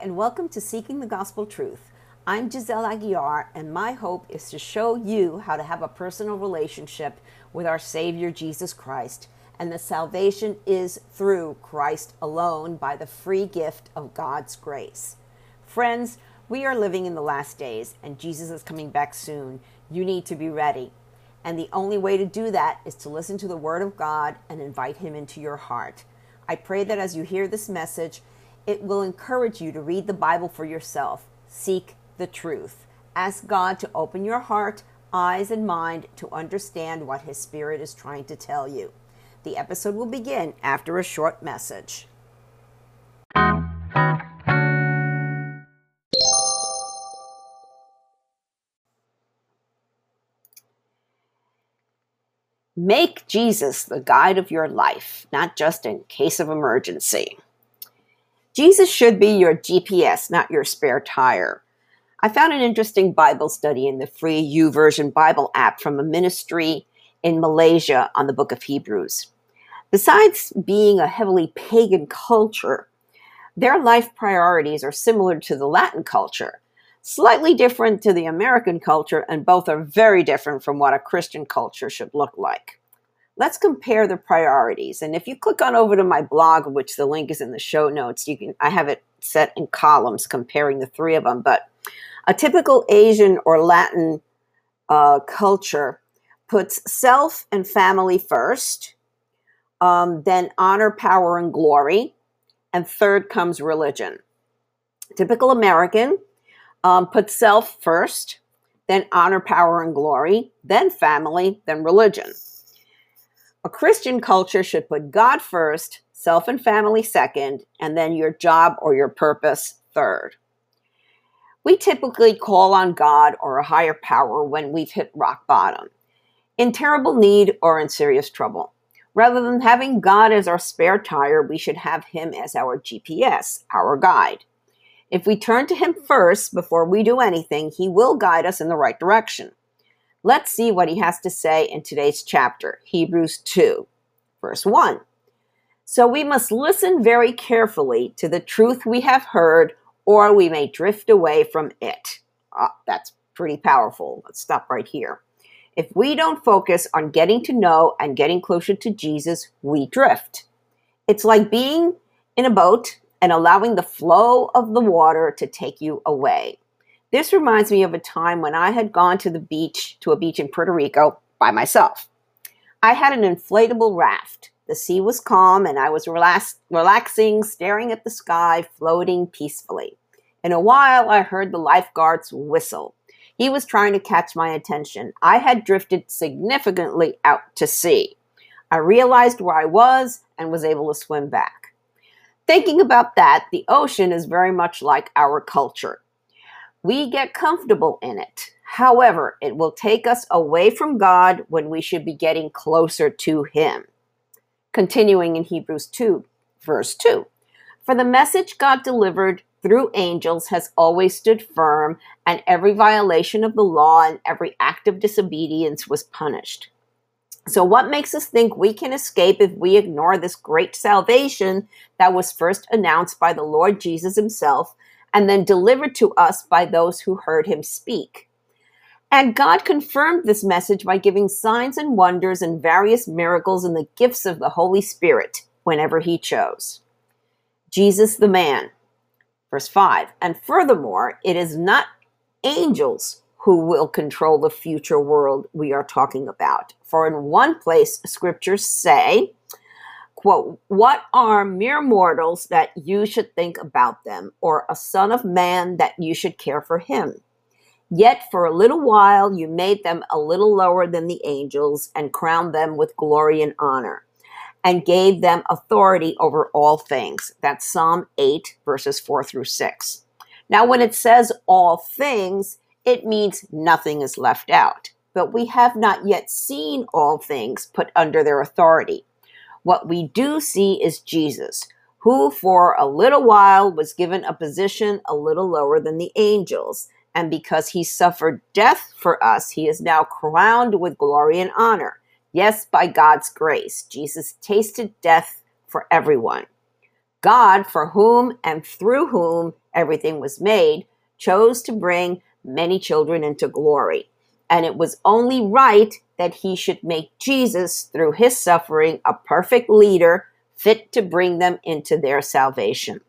and welcome to Seeking the Gospel Truth. I'm Giselle Aguiar, and my hope is to show you how to have a personal relationship with our Savior Jesus Christ. And the salvation is through Christ alone by the free gift of God's grace. Friends, we are living in the last days, and Jesus is coming back soon. You need to be ready. And the only way to do that is to listen to the Word of God and invite Him into your heart. I pray that as you hear this message, it will encourage you to read the Bible for yourself. Seek the truth. Ask God to open your heart, eyes, and mind to understand what His Spirit is trying to tell you. The episode will begin after a short message. Make Jesus the guide of your life, not just in case of emergency. Jesus should be your GPS, not your spare tire. I found an interesting Bible study in the free YouVersion Bible app from a ministry in Malaysia on the book of Hebrews. Besides being a heavily pagan culture, their life priorities are similar to the Latin culture, slightly different to the American culture, and both are very different from what a Christian culture should look like let's compare the priorities. And if you click on over to my blog, which the link is in the show notes, you can I have it set in columns comparing the three of them. But a typical Asian or Latin uh, culture puts self and family first, um, then honor, power, and glory, and third comes religion. Typical American um, puts self first, then honor, power, and glory, then family, then religion. A Christian culture should put God first, self and family second, and then your job or your purpose third. We typically call on God or a higher power when we've hit rock bottom, in terrible need or in serious trouble. Rather than having God as our spare tire, we should have Him as our GPS, our guide. If we turn to Him first before we do anything, He will guide us in the right direction. Let's see what he has to say in today's chapter, Hebrews 2, verse 1. So we must listen very carefully to the truth we have heard, or we may drift away from it. Oh, that's pretty powerful. Let's stop right here. If we don't focus on getting to know and getting closer to Jesus, we drift. It's like being in a boat and allowing the flow of the water to take you away. This reminds me of a time when I had gone to the beach, to a beach in Puerto Rico by myself. I had an inflatable raft. The sea was calm and I was relax- relaxing, staring at the sky, floating peacefully. In a while, I heard the lifeguard's whistle. He was trying to catch my attention. I had drifted significantly out to sea. I realized where I was and was able to swim back. Thinking about that, the ocean is very much like our culture. We get comfortable in it. However, it will take us away from God when we should be getting closer to Him. Continuing in Hebrews 2, verse 2. For the message God delivered through angels has always stood firm, and every violation of the law and every act of disobedience was punished. So, what makes us think we can escape if we ignore this great salvation that was first announced by the Lord Jesus Himself and then delivered to us by those who heard him speak. And God confirmed this message by giving signs and wonders and various miracles and the gifts of the Holy Spirit whenever he chose. Jesus the man. Verse 5 And furthermore, it is not angels who will control the future world we are talking about. For in one place, scriptures say, quote, What are mere mortals that you should think about them, or a son of man that you should care for him? Yet for a little while you made them a little lower than the angels and crowned them with glory and honor and gave them authority over all things. That's Psalm 8, verses 4 through 6. Now, when it says all things, it means nothing is left out. But we have not yet seen all things put under their authority. What we do see is Jesus, who for a little while was given a position a little lower than the angels. And because he suffered death for us, he is now crowned with glory and honor. Yes, by God's grace, Jesus tasted death for everyone. God, for whom and through whom everything was made, chose to bring many children into glory. And it was only right that he should make Jesus, through his suffering, a perfect leader fit to bring them into their salvation.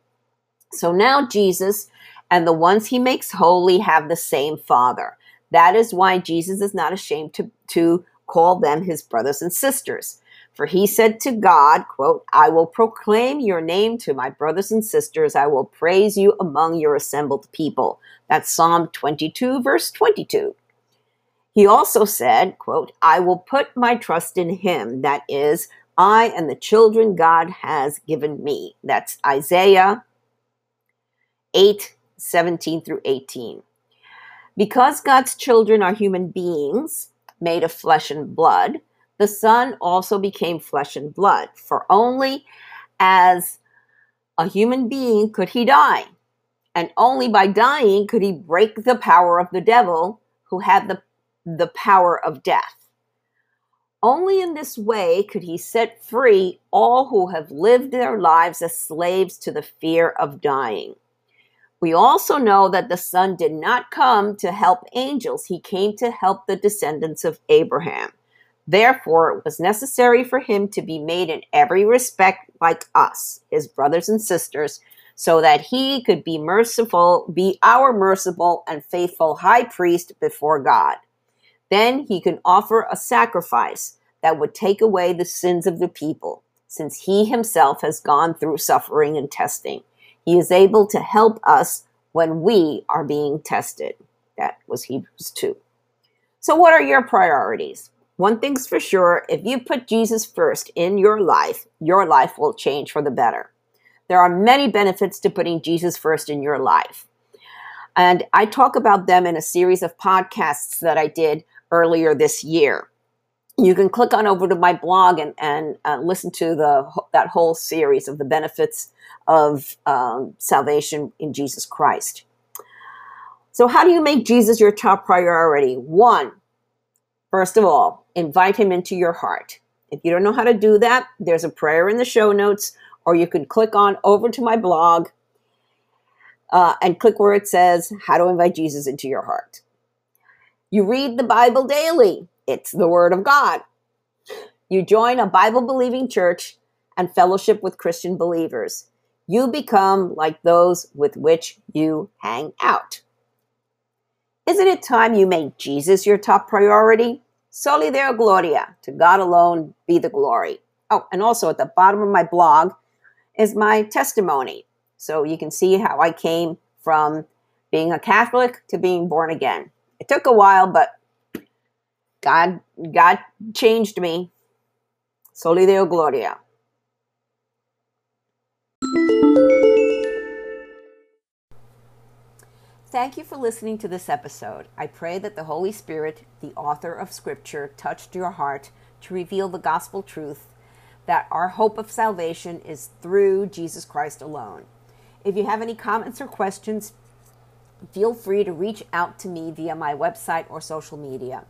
So now Jesus and the ones he makes holy have the same Father. That is why Jesus is not ashamed to, to call them his brothers and sisters. For he said to God, quote, I will proclaim your name to my brothers and sisters. I will praise you among your assembled people. That's Psalm 22, verse 22. He also said, quote, I will put my trust in him. That is, I and the children God has given me. That's Isaiah 8, 17 through 18. Because God's children are human beings made of flesh and blood, the Son also became flesh and blood, for only as a human being could he die. And only by dying could he break the power of the devil who had the, the power of death. Only in this way could he set free all who have lived their lives as slaves to the fear of dying. We also know that the Son did not come to help angels, he came to help the descendants of Abraham. Therefore, it was necessary for him to be made in every respect like us, his brothers and sisters, so that he could be merciful, be our merciful and faithful high priest before God. Then he can offer a sacrifice that would take away the sins of the people, since he himself has gone through suffering and testing. He is able to help us when we are being tested. That was Hebrews 2. So, what are your priorities? One thing's for sure if you put Jesus first in your life, your life will change for the better. There are many benefits to putting Jesus first in your life. And I talk about them in a series of podcasts that I did earlier this year. You can click on over to my blog and, and uh, listen to the that whole series of the benefits of um, salvation in Jesus Christ. So, how do you make Jesus your top priority? One, first of all, invite him into your heart. If you don't know how to do that, there's a prayer in the show notes, or you can click on over to my blog uh, and click where it says how to invite Jesus into your heart. You read the Bible daily, it's the Word of God. You join a Bible believing church and fellowship with Christian believers you become like those with which you hang out. Isn't it time you make Jesus your top priority? Soli Deo Gloria. To God alone be the glory. Oh, and also at the bottom of my blog is my testimony. So you can see how I came from being a Catholic to being born again. It took a while, but God God changed me. Soli Deo Gloria. Thank you for listening to this episode. I pray that the Holy Spirit, the author of Scripture, touched your heart to reveal the gospel truth that our hope of salvation is through Jesus Christ alone. If you have any comments or questions, feel free to reach out to me via my website or social media.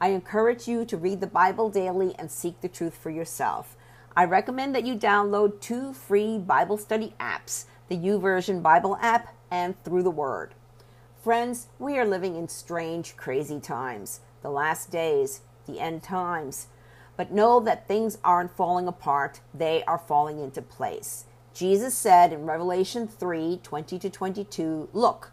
I encourage you to read the Bible daily and seek the truth for yourself. I recommend that you download two free Bible study apps the YouVersion Bible app and Through the Word. Friends, we are living in strange, crazy times, the last days, the end times. But know that things aren't falling apart, they are falling into place. Jesus said in Revelation 3 20 to 22, Look,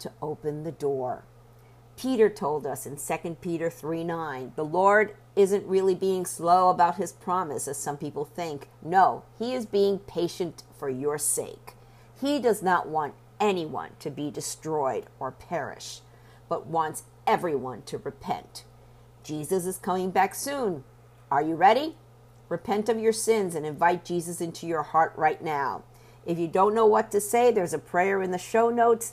to open the door. Peter told us in 2 Peter 3 9, the Lord isn't really being slow about his promise, as some people think. No, he is being patient for your sake. He does not want anyone to be destroyed or perish but wants everyone to repent. Jesus is coming back soon. Are you ready? Repent of your sins and invite Jesus into your heart right now. If you don't know what to say, there's a prayer in the show notes